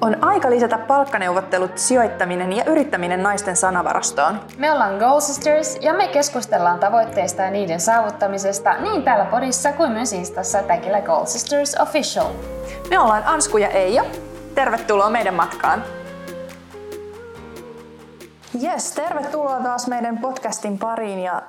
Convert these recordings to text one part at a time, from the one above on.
On aika lisätä palkkaneuvottelut, sijoittaminen ja yrittäminen naisten sanavarastoon. Me ollaan Goal Sisters ja me keskustellaan tavoitteista ja niiden saavuttamisesta niin täällä podissa kuin myös Instassa tagillä Goal Sisters Official. Me ollaan Ansku ja Eija. Tervetuloa meidän matkaan. Yes, tervetuloa taas meidän podcastin pariin ja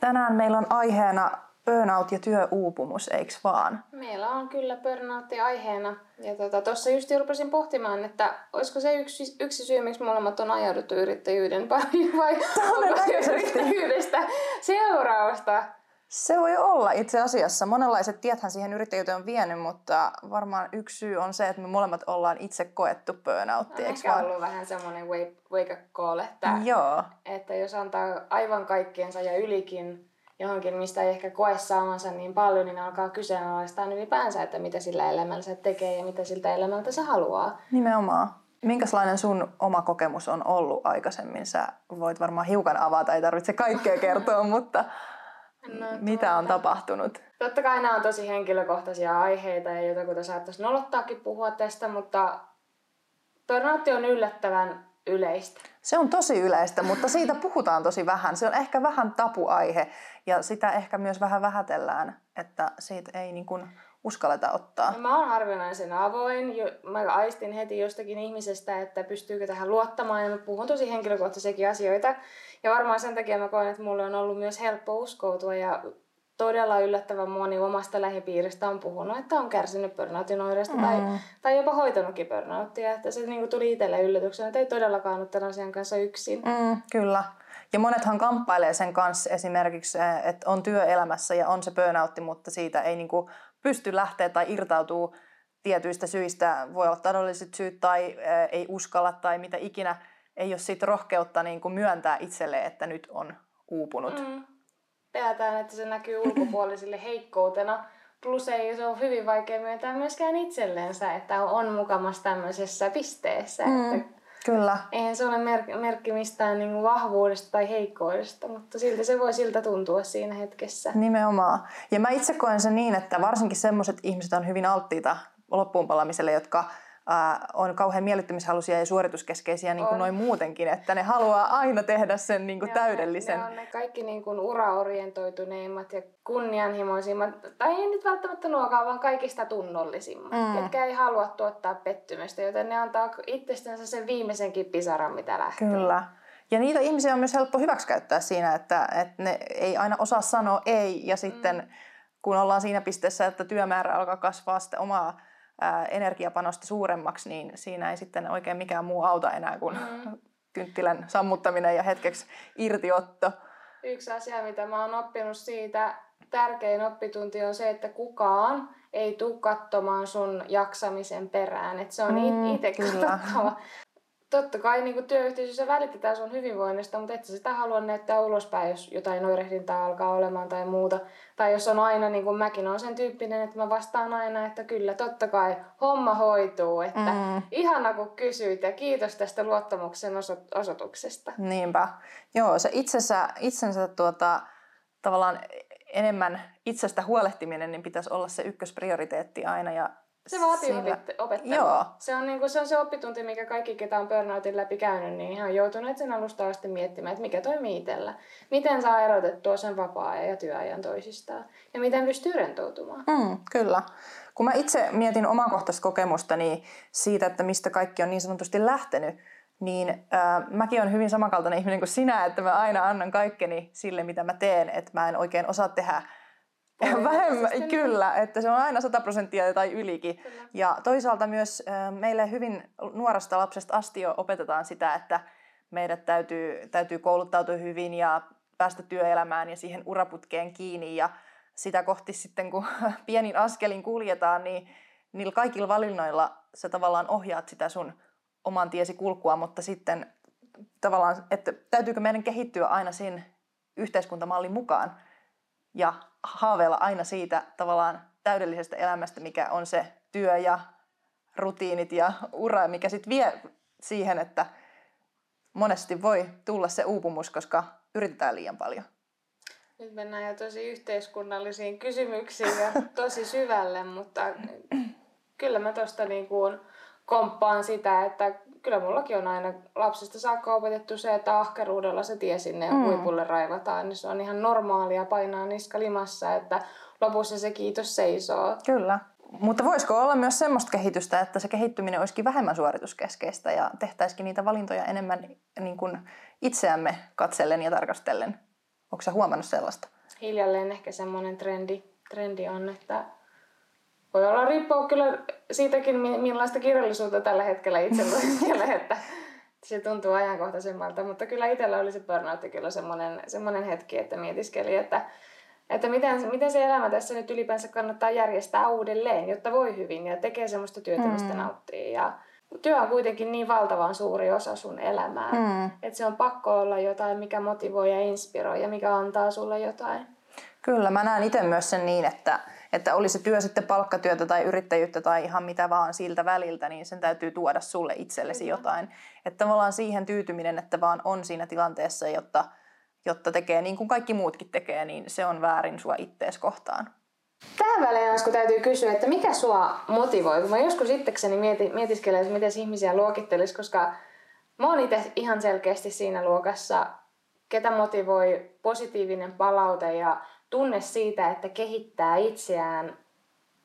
tänään meillä on aiheena burnout ja työuupumus, eiks vaan? Meillä on kyllä burnout aiheena. Ja tuossa tota, just rupesin pohtimaan, että olisiko se yksi, yksi syy, miksi molemmat on ajauduttu yrittäjyyden pariin vai onko se yrittäjyydestä seurausta? Se voi olla itse asiassa. Monenlaiset tiethän siihen yrittäjyyteen on vienyt, mutta varmaan yksi syy on se, että me molemmat ollaan itse koettu burnoutti. On ehkä ollut vähän semmoinen wake up call, että, Joo. että jos antaa aivan kaikkiensa ja ylikin johonkin, mistä ei ehkä koe saamansa niin paljon, niin alkaa kyseenalaistaa ylipäänsä, että mitä sillä elämällä se tekee ja mitä siltä elämältä se haluaa. Nimenomaan. Minkälainen sun oma kokemus on ollut aikaisemmin? Sä voit varmaan hiukan avata, ei tarvitse kaikkea kertoa, mutta no, mitä on tapahtunut? Totta kai nämä on tosi henkilökohtaisia aiheita ja jotakuta saattaisi nolottaakin puhua tästä, mutta burnout on yllättävän yleistä. Se on tosi yleistä, mutta siitä puhutaan tosi vähän. Se on ehkä vähän tapuaihe ja sitä ehkä myös vähän vähätellään, että siitä ei niin kuin uskalleta ottaa. No, mä oon harvinaisen avoin. Mä aistin heti jostakin ihmisestä, että pystyykö tähän luottamaan ja mä puhun tosi henkilökohtaisiakin asioita. Ja varmaan sen takia mä koen, että mulle on ollut myös helppo uskoutua ja todella yllättävän moni omasta lähipiiristä on puhunut, että on kärsinyt burnoutin oireista mm. tai, tai jopa hoitanutkin burnouttia. Että se niin kuin tuli itselle yllätyksenä, että ei todellakaan ole tämän asian kanssa yksin. Mm, kyllä. Ja monethan kamppailee sen kanssa esimerkiksi, eh, että on työelämässä ja on se burnoutti, mutta siitä ei niin kuin pysty lähteä tai irtautuu tietyistä syistä. Voi olla taloudelliset syyt tai eh, ei uskalla tai mitä ikinä. Ei ole siitä rohkeutta niin kuin myöntää itselle, että nyt on uupunut. Mm pelätään, että se näkyy ulkopuolisille heikkoutena. Plus ei se on hyvin vaikea myöntää myöskään itsellensä, että on mukamassa tämmöisessä pisteessä. Mm, että kyllä. Eihän se ole mer- merkki mistään niin vahvuudesta tai heikkoudesta, mutta silti se voi siltä tuntua siinä hetkessä. Nimenomaan. Ja mä itse koen sen niin, että varsinkin semmoiset ihmiset on hyvin alttiita loppuunpalamiselle, jotka äh, on kauhean miellyttämishalusia ja suorituskeskeisiä niin kuin noin muutenkin, että ne haluaa aina tehdä sen niin kuin täydellisen. Ne, ne on ne kaikki niin kuin uraorientoituneimmat ja kunnianhimoisimmat, tai ei nyt välttämättä nuokaan, vaan kaikista tunnollisimmat, mm. ketkä ei halua tuottaa pettymystä, joten ne antaa itsestänsä sen viimeisenkin pisaran, mitä lähtee. Kyllä. Ja niitä ihmisiä on myös helppo hyväksikäyttää siinä, että, että ne ei aina osaa sanoa ei, ja sitten mm. kun ollaan siinä pisteessä, että työmäärä alkaa kasvaa sitten omaa energiapanosta suuremmaksi, niin siinä ei sitten oikein mikään muu auta enää kuin mm. kynttilän sammuttaminen ja hetkeksi irtiotto. Yksi asia, mitä mä oon oppinut siitä, tärkein oppitunti on se, että kukaan ei tule katsomaan sun jaksamisen perään. Että se on mm, itse katsottava totta kai niin työyhteisössä välitetään sun hyvinvoinnista, mutta et sitä halua näyttää ulospäin, jos jotain oirehdintaa alkaa olemaan tai muuta. Tai jos on aina, niin kuin mäkin on sen tyyppinen, että mä vastaan aina, että kyllä, totta kai homma hoituu. Että mm. ihana kun kysyit ja kiitos tästä luottamuksen oso- osoituksesta. Niinpä. Joo, se itsensä, itsensä tuota, tavallaan enemmän itsestä huolehtiminen, niin pitäisi olla se ykkösprioriteetti aina. Ja se vaatii sillä... opettelua. Joo. Se on, niin kuin, se on se oppitunti, mikä kaikki, ketä on burnoutin läpi käynyt, niin ihan joutuneet sen alusta asti miettimään, että mikä toimii itsellä. Miten saa erotettua sen vapaa-ajan ja työajan toisistaan. Ja miten pystyy rentoutumaan. Mm, kyllä. Kun mä itse mietin omakohtaista kokemusta niin siitä, että mistä kaikki on niin sanotusti lähtenyt, niin äh, mäkin olen hyvin samankaltainen ihminen kuin sinä, että mä aina annan kaikkeni sille, mitä mä teen, että mä en oikein osaa tehdä Vähemmän, niin. kyllä, että se on aina 100 prosenttia tai ylikin. Kyllä. Ja toisaalta myös meille hyvin nuoresta lapsesta asti jo opetetaan sitä, että meidät täytyy, täytyy kouluttautua hyvin ja päästä työelämään ja siihen uraputkeen kiinni. Ja sitä kohti sitten, kun pienin askelin kuljetaan, niin niillä kaikilla valinnoilla sä tavallaan ohjaat sitä sun oman tiesi kulkua, mutta sitten tavallaan, että täytyykö meidän kehittyä aina sen yhteiskuntamallin mukaan ja haaveilla aina siitä tavallaan täydellisestä elämästä, mikä on se työ ja rutiinit ja ura, mikä sitten vie siihen, että monesti voi tulla se uupumus, koska yritetään liian paljon. Nyt mennään jo tosi yhteiskunnallisiin kysymyksiin ja tosi syvälle, mutta kyllä mä tuosta niin kuin komppaan sitä, että kyllä mullakin on aina lapsesta saakka opetettu se, että ahkeruudella se tie sinne mm. huipulle raivataan, niin se on ihan normaalia painaa niska limassa, että lopussa se kiitos seisoo. Kyllä. Mutta voisiko olla myös semmoista kehitystä, että se kehittyminen olisikin vähemmän suorituskeskeistä ja tehtäisikin niitä valintoja enemmän niin kuin itseämme katsellen ja tarkastellen? Onko se huomannut sellaista? Hiljalleen ehkä semmoinen trendi, trendi on, että voi olla riippuu kyllä siitäkin, millaista kirjallisuutta tällä hetkellä itse luen, että se tuntuu ajankohtaisemmalta, mutta kyllä itsellä oli se burnout kyllä semmoinen, semmoinen hetki, että mietiskeli, että, että miten, miten se elämä tässä nyt ylipäänsä kannattaa järjestää uudelleen, jotta voi hyvin ja tekee semmoista työtä, mm. mistä nauttii. Ja työ on kuitenkin niin valtavan suuri osa sun elämää, mm. että se on pakko olla jotain, mikä motivoi ja inspiroi ja mikä antaa sulle jotain. Kyllä, mä näen itse myös sen niin, että, että oli se työ sitten palkkatyötä tai yrittäjyyttä tai ihan mitä vaan siltä väliltä, niin sen täytyy tuoda sulle itsellesi Kyllä. jotain. Että tavallaan siihen tyytyminen, että vaan on siinä tilanteessa, jotta, jotta tekee niin kuin kaikki muutkin tekee, niin se on väärin sua ittees kohtaan. Tähän väliin kun täytyy kysyä, että mikä sua motivoi? Kun mä joskus itsekseni mieti, mietiskelen, että miten ihmisiä luokittelisi, koska mä oon itse ihan selkeästi siinä luokassa, ketä motivoi positiivinen palaute ja tunne siitä, että kehittää itseään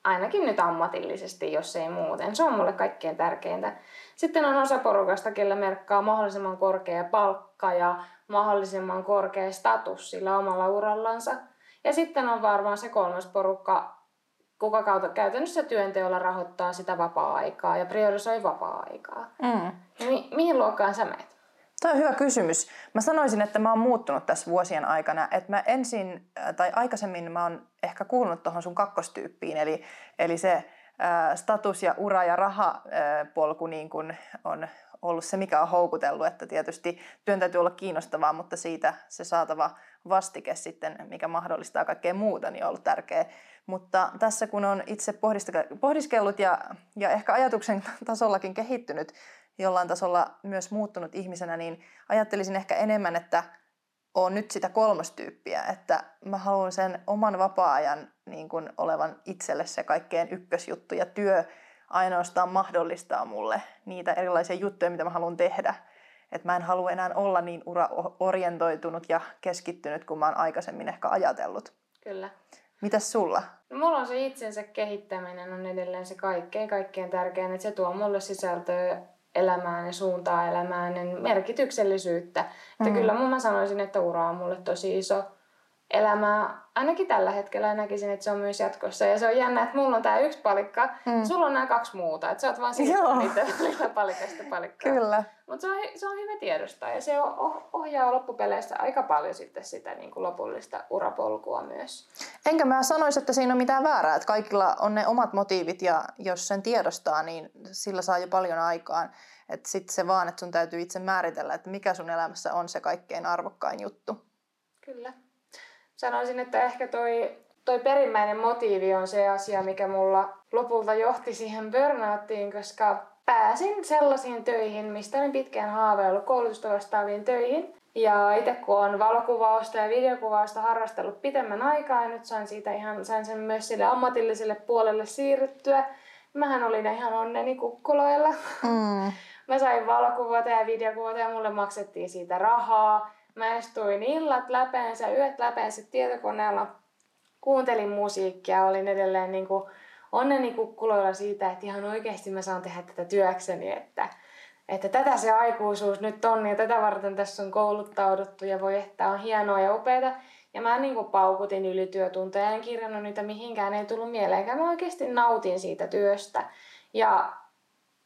ainakin nyt ammatillisesti, jos ei muuten. Se on mulle kaikkein tärkeintä. Sitten on osa porukasta, kellä merkkaa mahdollisimman korkea palkka ja mahdollisimman korkea status sillä omalla urallansa. Ja sitten on varmaan se kolmas porukka, kuka kautta käytännössä työnteolla rahoittaa sitä vapaa-aikaa ja priorisoi vapaa-aikaa. Mm. Mi- mihin luokkaan sä menet? Tämä on hyvä kysymys. Mä sanoisin, että mä oon muuttunut tässä vuosien aikana. Että mä ensin, äh, tai aikaisemmin mä oon ehkä kuulunut tuohon sun kakkostyyppiin, eli, eli se äh, status ja ura ja rahapolku äh, niin kun on ollut se, mikä on houkutellut, että tietysti työn täytyy olla kiinnostavaa, mutta siitä se saatava vastike sitten, mikä mahdollistaa kaikkea muuta, niin on ollut tärkeä. Mutta tässä kun on itse pohdiskellut ja, ja ehkä ajatuksen tasollakin kehittynyt, jollain tasolla myös muuttunut ihmisenä, niin ajattelisin ehkä enemmän, että on nyt sitä kolmostyyppiä, että mä haluan sen oman vapaa-ajan niin kuin olevan itselle se kaikkein ykkösjuttu ja työ ainoastaan mahdollistaa mulle niitä erilaisia juttuja, mitä mä haluan tehdä. Että mä en halua enää olla niin uraorientoitunut ja keskittynyt kuin mä oon aikaisemmin ehkä ajatellut. Kyllä. Mitäs sulla? No, mulla on se itsensä kehittäminen on edelleen se kaikkein, kaikkein tärkein, että se tuo mulle sisältöä elämään ja suuntaa elämään ja merkityksellisyyttä. Mm. Että kyllä mä sanoisin, että ura on mulle tosi iso elämää. Ainakin tällä hetkellä näkisin, että se on myös jatkossa. Ja se on jännä, että mulla on tämä yksi palikka, mm. sulla on nämä kaksi muuta. Että sä oot vaan siirtänyt niitä välillä palikasta palikkaa. Kyllä. Mutta se on, se on hyvä tiedostaa ja se ohjaa loppupeleissä aika paljon sitten sitä niin kuin lopullista urapolkua myös. Enkä mä sanoisi, että siinä on mitään väärää. Että kaikilla on ne omat motiivit ja jos sen tiedostaa, niin sillä saa jo paljon aikaan. Että sitten se vaan, että sun täytyy itse määritellä, että mikä sun elämässä on se kaikkein arvokkain juttu. Kyllä sanoisin, että ehkä toi, toi perimmäinen motiivi on se asia, mikä mulla lopulta johti siihen burnouttiin, koska pääsin sellaisiin töihin, mistä olin pitkään haaveillut koulutusta vastaaviin töihin. Ja itse kun olen valokuvausta ja videokuvausta harrastellut pitemmän aikaa ja nyt sain siitä ihan, sain sen myös sille ammatilliselle puolelle siirryttyä. Mähän olin ihan onneni kukkuloilla. Mm. Mä sain valokuvata ja videokuvata ja mulle maksettiin siitä rahaa. Mä istuin illat läpeensä, yöt läpeensä tietokoneella, kuuntelin musiikkia, olin edelleen niin kuin onneni kukkuloilla siitä, että ihan oikeasti mä saan tehdä tätä työkseni, että, että tätä se aikuisuus nyt on ja tätä varten tässä on kouluttauduttu ja voi että on hienoa ja upeaa. Ja mä niin kuin paukutin ylityötunteja, en kirjannut niitä mihinkään, ei tullut mieleenkään. Mä oikeasti nautin siitä työstä. Ja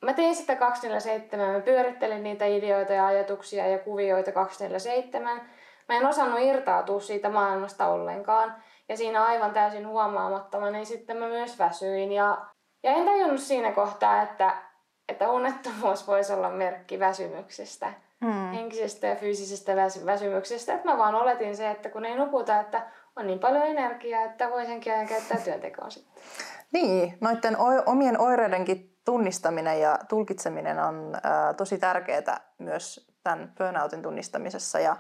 mä tein sitä 247, mä pyörittelin niitä ideoita ja ajatuksia ja kuvioita 247. Mä en osannut irtautua siitä maailmasta ollenkaan. Ja siinä aivan täysin huomaamattomani niin sitten mä myös väsyin. Ja, ja en tajunnut siinä kohtaa, että, että unettomuus voisi olla merkki väsymyksestä. Hmm. Henkisestä ja fyysisestä väsy- väsymyksestä. Että mä vaan oletin se, että kun ei nukuta, että on niin paljon energiaa, että voi senkin ajan käyttää työntekoon sitten. Niin, noiden omien oireidenkin tunnistaminen ja tulkitseminen on tosi tärkeää myös tämän burnoutin tunnistamisessa. Ja,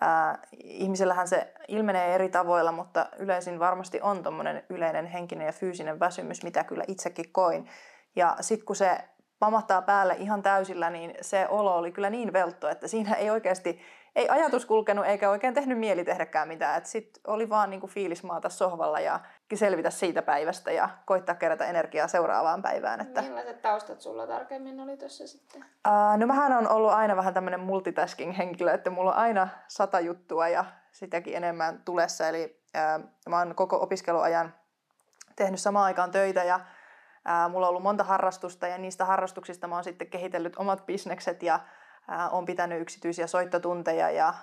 ää, ihmisillähän se ilmenee eri tavoilla, mutta yleisin varmasti on tuommoinen yleinen henkinen ja fyysinen väsymys, mitä kyllä itsekin koin. Ja sitten kun se pamahtaa päälle ihan täysillä, niin se olo oli kyllä niin veltto, että siinä ei oikeasti, ei ajatus kulkenut eikä oikein tehnyt mieli tehdäkään mitään. Sitten oli vaan niin kuin fiilis maata sohvalla ja selvitä siitä päivästä ja koittaa kerätä energiaa seuraavaan päivään. Että... Millaiset taustat sulla tarkemmin oli tuossa sitten? Uh, no mähän on ollut aina vähän tämmöinen multitasking-henkilö, että mulla on aina sata juttua ja sitäkin enemmän tulessa. Eli uh, mä oon koko opiskeluajan tehnyt samaan aikaan töitä ja Ää, mulla on ollut monta harrastusta ja niistä harrastuksista mä oon sitten kehitellyt omat bisnekset ja on pitänyt yksityisiä soittotunteja ja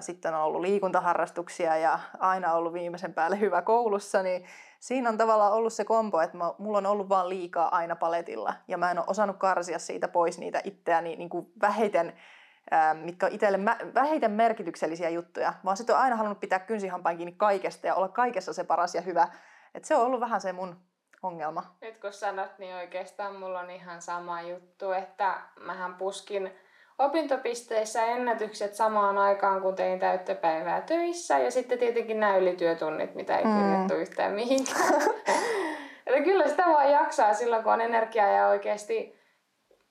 sitten on ollut liikuntaharrastuksia ja aina ollut viimeisen päälle hyvä koulussa, niin siinä on tavallaan ollut se kombo, että mulla on ollut vaan liikaa aina paletilla ja mä en ole osannut karsia siitä pois niitä itseäni niin kuin vähiten mitkä on itselle vähiten merkityksellisiä juttuja, vaan sitten on aina halunnut pitää kynsihampaan kiinni kaikesta ja olla kaikessa se paras ja hyvä. Et se on ollut vähän se mun ongelma. Nyt kun sanot, niin oikeastaan mulla on ihan sama juttu, että mähän puskin opintopisteissä ennätykset samaan aikaan, kun tein täyttöpäivää töissä. Ja sitten tietenkin nämä ylityötunnit, mitä ei mm. kirjattu yhtään mihinkään. että kyllä sitä vaan jaksaa silloin, kun on energiaa ja oikeasti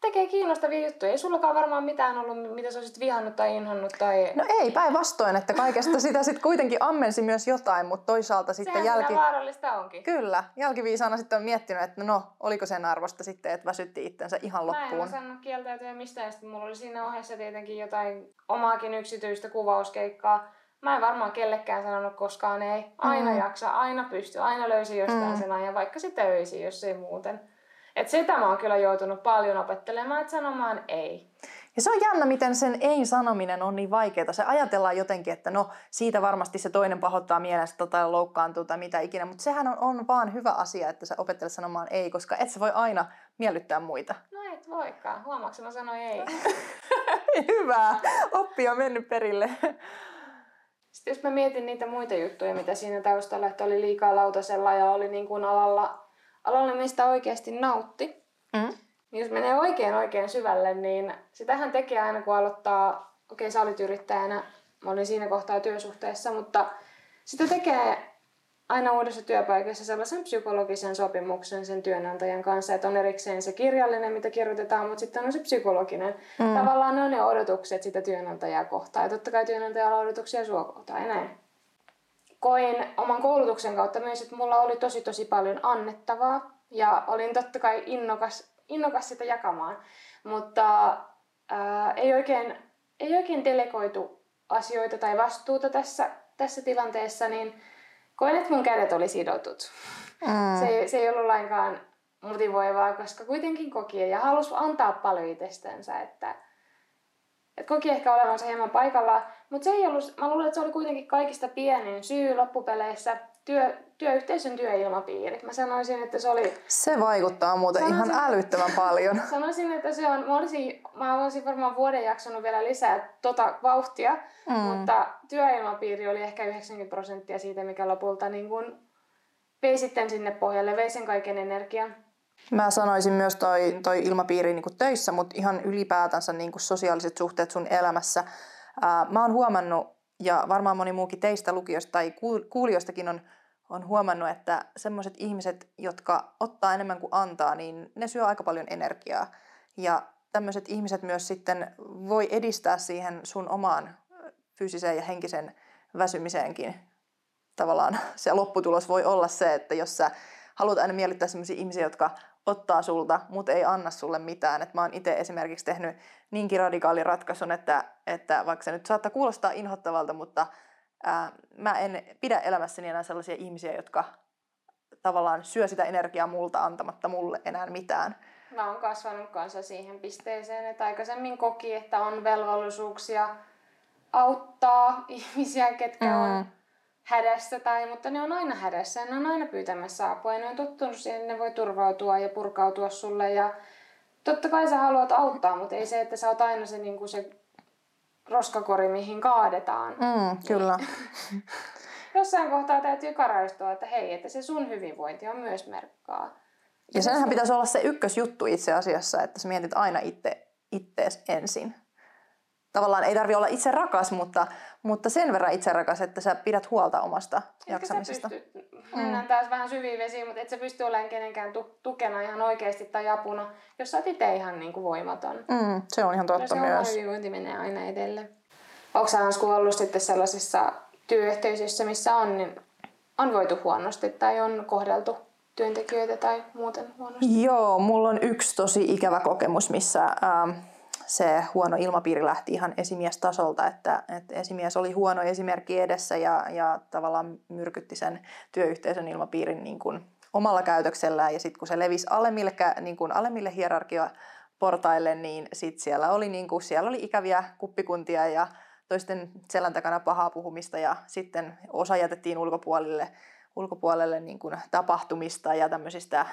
tekee kiinnostavia juttuja. Ei sullakaan varmaan mitään ollut, mitä sä olisit vihannut tai inhonnut. Tai... No ei, päinvastoin, että kaikesta sitä sitten kuitenkin ammensi myös jotain, mutta toisaalta sitten Sehän jälki... vaarallista onkin. Kyllä, jälkiviisana sitten on miettinyt, että no, oliko sen arvosta sitten, että väsytti itsensä ihan loppuun. Mä en osannut kieltäytyä mistään, sitten mulla oli siinä ohessa tietenkin jotain omaakin yksityistä kuvauskeikkaa. Mä en varmaan kellekään sanonut koskaan ei. Aina mm. jaksa, aina pysty, aina löysi jostain mm. sen ajan, vaikka sitten öisi, jos ei muuten. Et sitä mä oon kyllä joutunut paljon opettelemaan, että sanomaan ei. Ja se on jännä, miten sen ei-sanominen on niin vaikeaa. Se ajatellaan jotenkin, että no siitä varmasti se toinen pahoittaa mielestä tai loukkaantuu tai mitä ikinä, mutta sehän on, on vaan hyvä asia, että sä opettelet sanomaan ei, koska et sä voi aina miellyttää muita. No et voikaan. Huomaatko, mä sanoin ei. hyvä. Oppi on mennyt perille. Sitten jos mä mietin niitä muita juttuja, mitä siinä taustalla, että oli liikaa lautasella ja oli niin kuin alalla alalle, mistä oikeasti nautti, mm. niin jos menee oikein oikein syvälle, niin sitähän tekee aina kun aloittaa, okei okay, sä olit yrittäjänä, mä olin siinä kohtaa työsuhteessa, mutta sitä tekee aina uudessa työpaikassa sellaisen psykologisen sopimuksen sen työnantajan kanssa, että on erikseen se kirjallinen, mitä kirjoitetaan, mutta sitten on se psykologinen. Mm. Tavallaan ne on ne odotukset sitä työnantajaa kohtaan. Ja totta kai työnantajalla on odotuksia sua kohtaan ja näin koin oman koulutuksen kautta myös, että mulla oli tosi tosi paljon annettavaa ja olin totta kai innokas, innokas sitä jakamaan, mutta ää, ei, oikein, ei oikein delegoitu asioita tai vastuuta tässä, tässä tilanteessa, niin koin, että mun kädet oli sidotut. Mm. Se, se ei ollut lainkaan motivoivaa, koska kuitenkin koki ja halusi antaa paljon itsestänsä, että et koki ehkä olevansa hieman paikalla, mutta se ei ollut, mä luulen, että se oli kuitenkin kaikista pienin syy loppupeleissä työ, työyhteisön työilmapiiri. Mä sanoisin, että se oli... Se vaikuttaa muuten sanoisin, ihan älyttömän paljon. Sanoisin, että se on, mä olisin, mä olisin varmaan vuoden jaksanut vielä lisää tota vauhtia, mm. mutta työilmapiiri oli ehkä 90 prosenttia siitä, mikä lopulta niin kun vei sitten sinne pohjalle, vei sen kaiken energian. Mä sanoisin myös toi, toi ilmapiiri niin töissä, mutta ihan ylipäätänsä niin sosiaaliset suhteet sun elämässä. Mä oon huomannut, ja varmaan moni muukin teistä lukijoista tai kuulijoistakin on, on huomannut, että semmoiset ihmiset, jotka ottaa enemmän kuin antaa, niin ne syö aika paljon energiaa. Ja tämmöiset ihmiset myös sitten voi edistää siihen sun omaan fyysiseen ja henkisen väsymiseenkin. Tavallaan se lopputulos voi olla se, että jos sä haluat aina miellyttää sellaisia ihmisiä, jotka ottaa sulta, mutta ei anna sulle mitään. Et mä oon itse esimerkiksi tehnyt niinkin radikaalin ratkaisun, että, että vaikka se nyt saattaa kuulostaa inhottavalta, mutta ää, mä en pidä elämässäni enää sellaisia ihmisiä, jotka tavallaan syö sitä energiaa multa antamatta mulle enää mitään. Mä oon kasvanut kanssa siihen pisteeseen, että aikaisemmin koki, että on velvollisuuksia auttaa ihmisiä, ketkä mm. on hädässä, tai, mutta ne on aina hädässä ja ne on aina pyytämässä apua ja ne on tottunut siihen, että ne voi turvautua ja purkautua sulle ja totta kai sä haluat auttaa, mutta ei se, että sä oot aina se, niin kuin se roskakori, mihin kaadetaan. Mm, kyllä. Jossain kohtaa täytyy karaistua, että hei, että se sun hyvinvointi on myös merkkaa. Ja senhän pitäisi olla se ykkösjuttu itse asiassa, että sä mietit aina itse, ittees ensin tavallaan ei tarvi olla itse rakas, mutta, mutta sen verran itserakas, että sä pidät huolta omasta Etkä jaksamisesta. Sä pysty, mennään mm. taas vähän syviin vesiin, mutta et sä pysty olemaan kenenkään tu- tukena ihan oikeasti tai apuna, jos sä oot itse ihan niin kuin voimaton. Mm, se on ihan totta se myös. Se hyvinvointi menee aina edelle. Onko sä Hansku ollut sitten sellaisissa työyhteisöissä, missä on, niin on voitu huonosti tai on kohdeltu työntekijöitä tai muuten huonosti? Joo, mulla on yksi tosi ikävä kokemus, missä ähm, se huono ilmapiiri lähti ihan esimiestasolta, että, että esimies oli huono esimerkki edessä ja, ja tavallaan myrkytti sen työyhteisön ilmapiirin niin kuin omalla käytöksellään. Ja sitten kun se levisi alemmille, niin kuin alemmille hierarkia portaille, niin sit siellä oli, niin kuin, siellä oli ikäviä kuppikuntia ja toisten selän takana pahaa puhumista ja sitten osa jätettiin ulkopuolelle, ulkopuolelle niin kuin tapahtumista ja tämmöisistä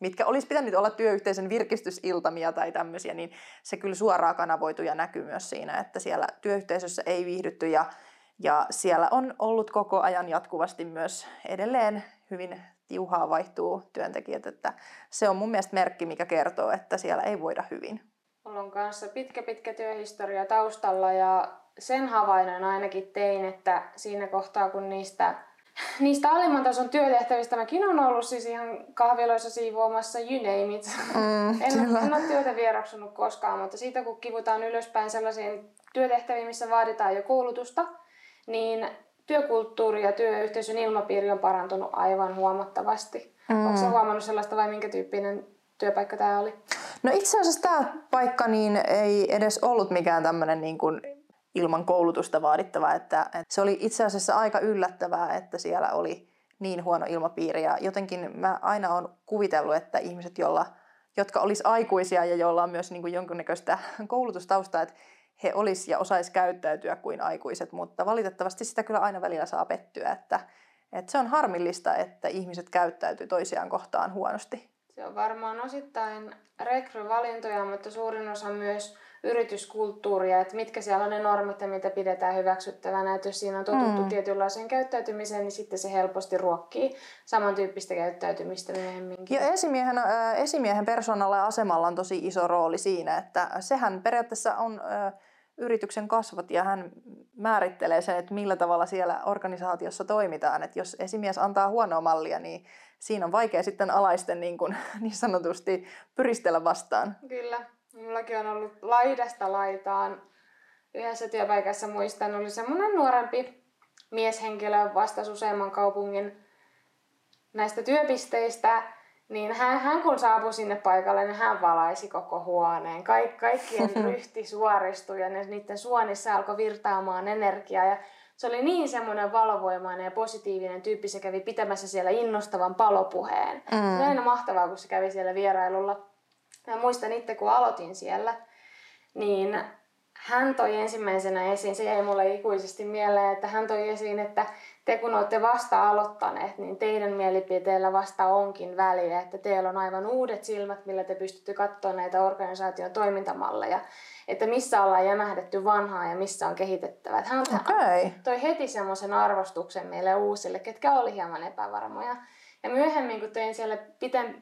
mitkä olisi pitänyt olla työyhteisön virkistysiltamia tai tämmöisiä, niin se kyllä suoraan kanavoitu ja näkyy myös siinä, että siellä työyhteisössä ei viihdytty ja, ja siellä on ollut koko ajan jatkuvasti myös edelleen hyvin tiuhaa vaihtuu työntekijät, että se on mun mielestä merkki, mikä kertoo, että siellä ei voida hyvin. Mulla on kanssa pitkä pitkä työhistoria taustalla ja sen havainnon ainakin tein, että siinä kohtaa kun niistä niistä alimman tason työtehtävistä mäkin on ollut siis ihan kahviloissa siivoamassa you name it. Mm, en, en ole työtä vieraksunut koskaan, mutta siitä kun kivutaan ylöspäin sellaisiin työtehtäviin, missä vaaditaan jo koulutusta, niin työkulttuuri ja työyhteisön ilmapiiri on parantunut aivan huomattavasti. Mm. Onko huomannut sellaista vai minkä tyyppinen työpaikka tämä oli? No itse asiassa tämä paikka niin ei edes ollut mikään tämmöinen niin kuin ilman koulutusta vaadittava. Että, että se oli itse asiassa aika yllättävää, että siellä oli niin huono ilmapiiri. Ja jotenkin mä aina olen kuvitellut, että ihmiset, jolla, jotka olisi aikuisia ja joilla on myös niin kuin jonkinnäköistä koulutustaustaa, että he olisi ja osaisi käyttäytyä kuin aikuiset, mutta valitettavasti sitä kyllä aina välillä saa pettyä, että, että se on harmillista, että ihmiset käyttäytyy toisiaan kohtaan huonosti. Se on varmaan osittain rekryvalintoja, mutta suurin osa myös yrityskulttuuria, että mitkä siellä on ne normit ja mitä pidetään hyväksyttävänä. Että jos siinä on totuttu mm. tietynlaiseen käyttäytymiseen, niin sitten se helposti ruokkii samantyyppistä käyttäytymistä myöhemminkin. Ja esimiehen, äh, esimiehen persoonalla ja asemalla on tosi iso rooli siinä, että sehän periaatteessa on äh, yrityksen kasvot ja hän määrittelee sen, että millä tavalla siellä organisaatiossa toimitaan. Että jos esimies antaa huonoa mallia, niin siinä on vaikea sitten alaisten niin, kuin, niin sanotusti pyristellä vastaan. Kyllä. Mullakin on ollut laidasta laitaan. Yhdessä työpaikassa muistan, oli semmoinen nuorempi mieshenkilö vastasi useamman kaupungin näistä työpisteistä. Niin hän, hän kun saapui sinne paikalle, niin hän valaisi koko huoneen. Kaik, kaikkien ryhti suoristui ja ne, niiden suonissa alkoi virtaamaan energiaa. Ja se oli niin semmoinen valovoimainen ja positiivinen tyyppi. Se kävi pitämässä siellä innostavan palopuheen. Mm. Se oli aina mahtavaa, kun se kävi siellä vierailulla. Mä muistan itse, kun aloitin siellä, niin hän toi ensimmäisenä esiin, se jäi mulle ikuisesti mieleen, että hän toi esiin, että te kun olette vasta aloittaneet, niin teidän mielipiteellä vasta onkin väliä, että teillä on aivan uudet silmät, millä te pystytte katsoa näitä organisaation toimintamalleja, että missä ollaan jämähdetty vanhaa ja missä on kehitettävä. Hän okay. toi heti semmoisen arvostuksen meille uusille, ketkä oli hieman epävarmoja. Ja myöhemmin, kun tein siellä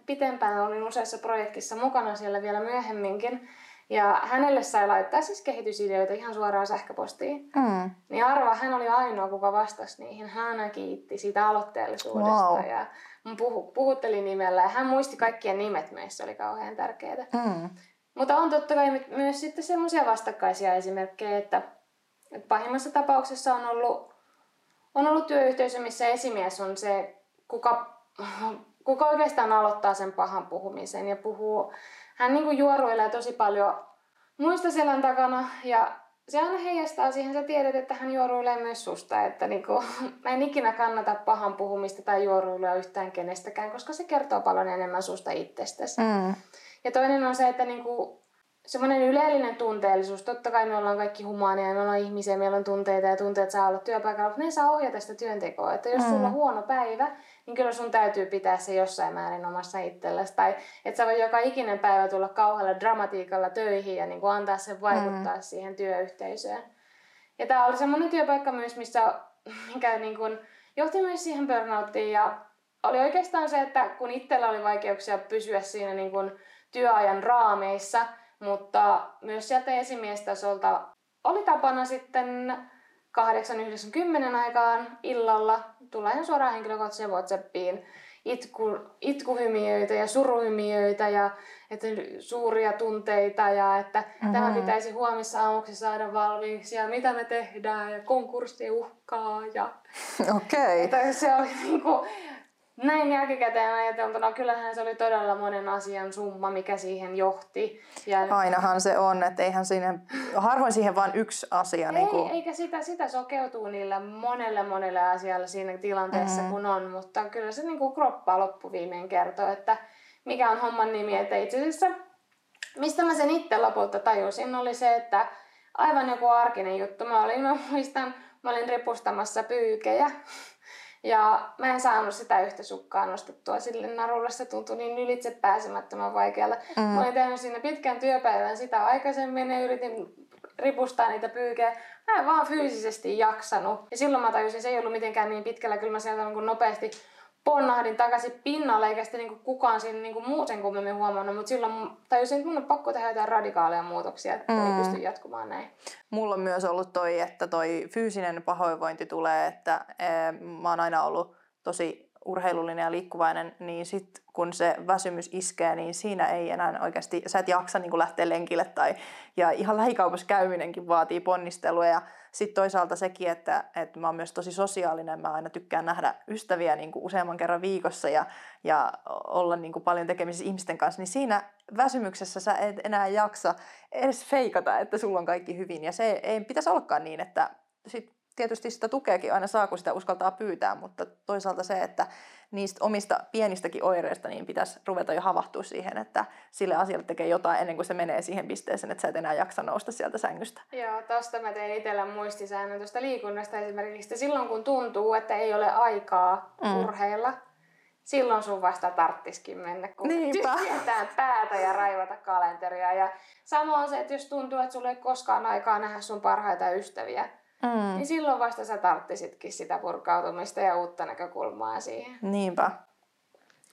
pitempään, olin useassa projektissa mukana siellä vielä myöhemminkin, ja hänelle sai laittaa siis kehitysideoita ihan suoraan sähköpostiin. Mm. Niin arva, hän oli ainoa, kuka vastasi niihin. Hän kiitti siitä aloitteellisuudesta wow. ja puhu, puhutteli nimellä. Ja hän muisti kaikkien nimet meissä, oli kauhean tärkeää. Mm. Mutta on totta kai myös sitten semmoisia vastakkaisia esimerkkejä, että, että pahimmassa tapauksessa on ollut, on ollut työyhteisö, missä esimies on se, kuka kuka oikeastaan aloittaa sen pahan puhumisen ja puhuu, hän niin kuin juoruilee tosi paljon muista selän takana ja se aina heijastaa siihen, sä tiedät, että hän juoruilee myös susta, että niin kuin, mä en ikinä kannata pahan puhumista tai juoruilua yhtään kenestäkään, koska se kertoo paljon enemmän susta itsestäsi. Mm. Ja toinen on se, että niin kuin, semmoinen yleellinen tunteellisuus, totta kai me ollaan kaikki humaaneja, me ollaan ihmisiä, meillä on tunteita ja tunteet saa olla työpaikalla, mutta ne saa ohjata sitä työntekoa. Että jos mm. sulla on huono päivä, niin kyllä sun täytyy pitää se jossain määrin omassa itselläsi. Tai että sä voi joka ikinen päivä tulla kauhealla dramatiikalla töihin ja niin kuin antaa sen vaikuttaa mm. siihen työyhteisöön. Ja tämä oli semmoinen työpaikka myös, missä, mikä niin kuin johti myös siihen burnouttiin ja oli oikeastaan se, että kun itsellä oli vaikeuksia pysyä siinä niin kuin työajan raameissa, mutta myös sieltä esimiestasolta oli tapana sitten 8, 9, 10 aikaan illalla. Tulee suoraan henkilökohtaiseen Whatsappiin itku, itkuhymiöitä ja suruhymiöitä ja että suuria tunteita ja että mm-hmm. tämä pitäisi huomissa aamuksi saada valmiiksi ja mitä me tehdään ja konkurssi uhkaa. Ja... Okei. Okay. Se oli niinku, näin jälkikäteen ajateltuna, kyllähän se oli todella monen asian summa, mikä siihen johti. Ja... Ainahan se on, että eihän siinä, harvoin siihen vaan yksi asia. Ei, niin kuin... eikä sitä, sitä sokeutuu niillä monelle monelle asialle siinä tilanteessa, mm-hmm. kun on, mutta kyllä se niin kuin kroppaa loppuviimeen kertoo, että mikä on homman nimi, että itse asiassa mistä mä sen itse lopulta tajusin, oli se, että aivan joku arkinen juttu. Mä olin, mä muistan, mä olin ripustamassa pyykejä ja mä en saanut sitä yhtä sukkaa nostettua sille narulle. Se tuntui niin ylitse pääsemättömän vaikealle. Mm. Mä olin tehnyt siinä pitkän työpäivän sitä aikaisemmin ja yritin ripustaa niitä pyykejä. Mä en vaan fyysisesti jaksanut. Ja silloin mä tajusin, se ei ollut mitenkään niin pitkällä. Kyllä mä sieltä niin nopeasti ponnahdin takaisin pinnalle, eikä sitten niinku kukaan siinä niinku muu sen kummemmin huomannut, mutta silloin tajusin, että mun on pakko tehdä jotain radikaaleja muutoksia, että mm. ei pysty jatkumaan näin. Mulla on myös ollut toi, että toi fyysinen pahoinvointi tulee, että ee, mä oon aina ollut tosi urheilullinen ja liikkuvainen, niin sit kun se väsymys iskee, niin siinä ei enää oikeasti, sä et jaksa niin lähteä lenkille tai, ja ihan lähikaupassa käyminenkin vaatii ponnistelua ja sitten toisaalta sekin, että, että mä oon myös tosi sosiaalinen, mä aina tykkään nähdä ystäviä niin kuin useamman kerran viikossa ja, ja olla niin kuin paljon tekemisissä ihmisten kanssa, niin siinä väsymyksessä sä et enää jaksa edes feikata, että sulla on kaikki hyvin. Ja se ei pitäisi ollakaan niin, että sit tietysti sitä tukeakin aina saa, kun sitä uskaltaa pyytää, mutta toisaalta se, että niistä omista pienistäkin oireista niin pitäisi ruveta jo havahtua siihen, että sille asialle tekee jotain ennen kuin se menee siihen pisteeseen, että sä et enää jaksa nousta sieltä sängystä. Joo, tosta mä tein itsellä muistisäännön tuosta liikunnasta esimerkiksi. Silloin kun tuntuu, että ei ole aikaa mm. urheilla, silloin sun vasta tarttiskin mennä, kun tyhjentää päätä ja raivata kalenteria. Ja samoin se, että jos tuntuu, että sulla ei koskaan aikaa nähdä sun parhaita ystäviä, Mm. Niin silloin vasta sä tarttisitkin sitä purkautumista ja uutta näkökulmaa siihen. Niinpä.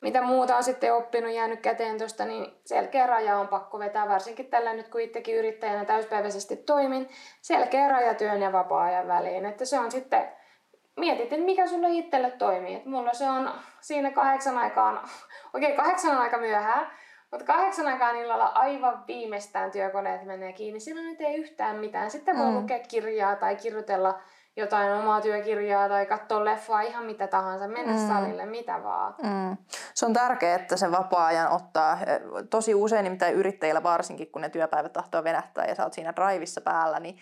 Mitä muuta on sitten oppinut, jäänyt käteen tuosta, niin selkeä raja on pakko vetää, varsinkin tällä nyt kun itsekin yrittäjänä täyspäiväisesti toimin, selkeä raja työn ja vapaa-ajan väliin. Että se on sitten, mietit, että mikä sulle itselle toimii. Että mulla se on siinä kahdeksan aikaan, okei okay, kahdeksan aika myöhään, mutta kahdeksan aikaan illalla aivan viimeistään työkoneet menee kiinni. Silloin ei yhtään mitään. Sitten voi mm. lukea kirjaa tai kirjoitella jotain omaa työkirjaa tai katsoa leffaa, ihan mitä tahansa, mennä mm. salille, mitä vaan. Mm. Se on tärkeää, että se vapaa-ajan ottaa. Tosi usein nimittäin yrittäjillä varsinkin, kun ne työpäivät tahtoo venähtää ja sä oot siinä drivissa päällä, niin,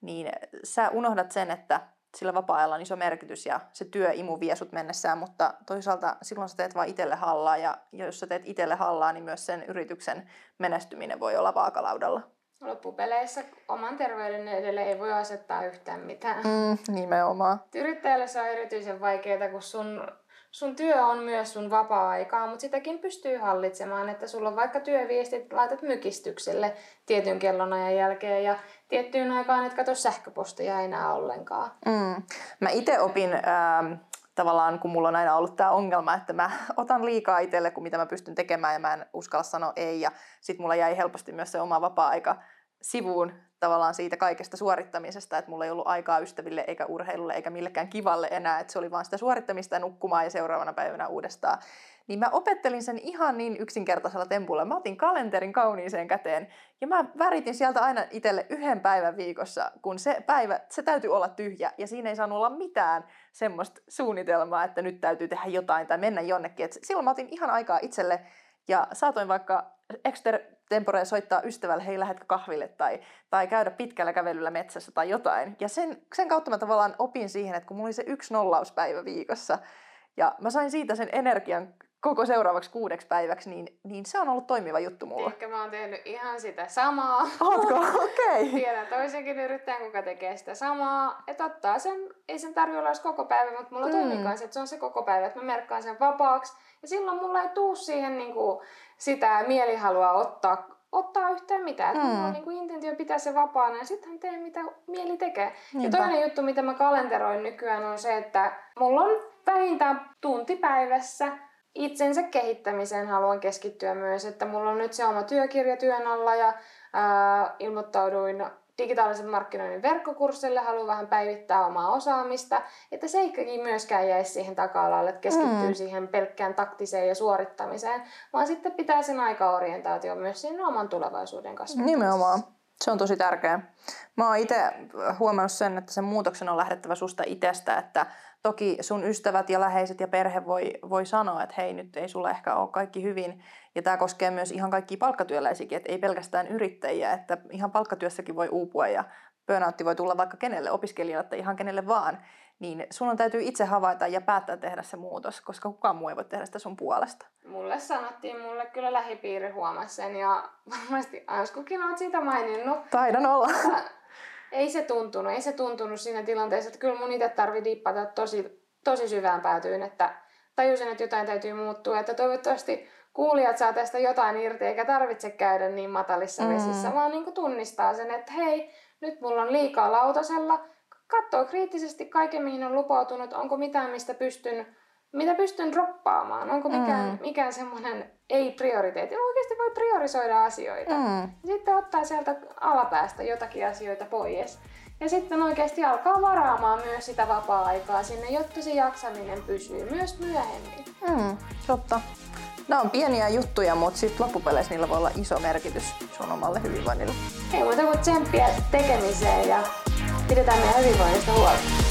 niin sä unohdat sen, että sillä vapaa-ajalla on iso merkitys ja se työimu vie sut mennessään, mutta toisaalta silloin sä teet vain itselle hallaa ja jos sä teet itselle hallaa, niin myös sen yrityksen menestyminen voi olla vaakalaudalla. Loppupeleissä oman terveyden edelle ei voi asettaa yhtään mitään. Mm, nimenomaan. Yrittäjälle se on erityisen vaikeaa, kun sun sun työ on myös sun vapaa-aikaa, mutta sitäkin pystyy hallitsemaan, että sulla on vaikka työviestit, laitat mykistykselle tietyn kellonajan jälkeen ja tiettyyn aikaan et katso sähköpostia enää ollenkaan. Mm. Mä itse opin ähm, tavallaan, kun mulla on aina ollut tämä ongelma, että mä otan liikaa itselle kuin mitä mä pystyn tekemään ja mä en uskalla sanoa ei ja sit mulla jäi helposti myös se oma vapaa-aika sivuun tavallaan siitä kaikesta suorittamisesta, että mulla ei ollut aikaa ystäville eikä urheilulle eikä millekään kivalle enää, että se oli vaan sitä suorittamista ja nukkumaan ja seuraavana päivänä uudestaan. Niin mä opettelin sen ihan niin yksinkertaisella tempulla. Mä otin kalenterin kauniiseen käteen ja mä väritin sieltä aina itselle yhden päivän viikossa, kun se päivä, se täytyy olla tyhjä ja siinä ei saanut olla mitään semmoista suunnitelmaa, että nyt täytyy tehdä jotain tai mennä jonnekin. Et silloin mä otin ihan aikaa itselle ja saatoin vaikka extempore soittaa ystävälle, hei lähetkö kahville tai, tai käydä pitkällä kävelyllä metsässä tai jotain. Ja sen, sen kautta mä tavallaan opin siihen, että kun mulla oli se yksi nollauspäivä viikossa ja mä sain siitä sen energian koko seuraavaksi kuudeksi päiväksi, niin, niin se on ollut toimiva juttu mulla. Ehkä mä oon tehnyt ihan sitä samaa. Ootko? Okei. Okay. Tiedän toisenkin yrittäjän, kuka tekee sitä samaa. Että ottaa sen, ei sen tarvi olla koko päivä, mutta mulla mm. se, että se on se koko päivä, että mä merkkaan sen vapaaksi. Ja silloin mulla ei tuu siihen niin kuin, sitä mielihalua ottaa, ottaa yhtään mitään. Mm. Mulla on niin kuin intentio pitää se vapaana ja sitten teen mitä mieli tekee. Niinpä. Ja toinen juttu, mitä mä kalenteroin nykyään on se, että mulla on vähintään tunti päivässä itsensä kehittämiseen haluan keskittyä myös, että mulla on nyt se oma työkirja työn alla ja ää, ilmoittauduin digitaalisen markkinoinnin verkkokurssille, haluaa vähän päivittää omaa osaamista, että seikkakin myöskään jäisi siihen taka-alalle, että keskittyy mm. siihen pelkkään taktiseen ja suorittamiseen, vaan sitten pitää sen aika-orientaatio myös sinne oman tulevaisuuden kasvattamisessa. Nimenomaan. Se on tosi tärkeää. Mä oon itse huomannut sen, että sen muutoksen on lähdettävä susta itsestä, että toki sun ystävät ja läheiset ja perhe voi, voi sanoa, että hei nyt ei sulla ehkä ole kaikki hyvin. Ja tämä koskee myös ihan kaikki palkkatyöläisiäkin, että ei pelkästään yrittäjiä, että ihan palkkatyössäkin voi uupua ja burnoutti voi tulla vaikka kenelle, opiskelijalle tai ihan kenelle vaan. Niin sun on täytyy itse havaita ja päättää tehdä se muutos, koska kukaan muu ei voi tehdä sitä sun puolesta. Mulle sanottiin, mulle kyllä lähipiiri huomasi sen ja varmasti Anskukin oot siitä maininnut. Taidan olla ei se tuntunut, ei se tuntunut siinä tilanteessa, että kyllä mun itse tarvi dippata tosi, tosi syvään päätyyn, että tajusin, että jotain täytyy muuttua, että toivottavasti kuulijat saa tästä jotain irti, eikä tarvitse käydä niin matalissa mm. vesissä, vaan niin tunnistaa sen, että hei, nyt mulla on liikaa lautasella, katsoo kriittisesti kaiken, mihin on lupautunut, onko mitään, mistä pystyn mitä pystyn droppaamaan? Onko mikään, mm. mikään semmoinen ei-prioriteetti? Oikeasti voi priorisoida asioita. Mm. Sitten ottaa sieltä alapäästä jotakin asioita pois. Ja sitten oikeasti alkaa varaamaan myös sitä vapaa-aikaa sinne, jotta se jaksaminen pysyy myös myöhemmin. Mm, totta. Nämä on pieniä juttuja, mutta sitten loppupeleissä niillä voi olla iso merkitys sun omalle hyvinvoinnille. Ei muuta kuin tsemppiä tekemiseen ja pidetään meidän hyvinvoinnista huolta.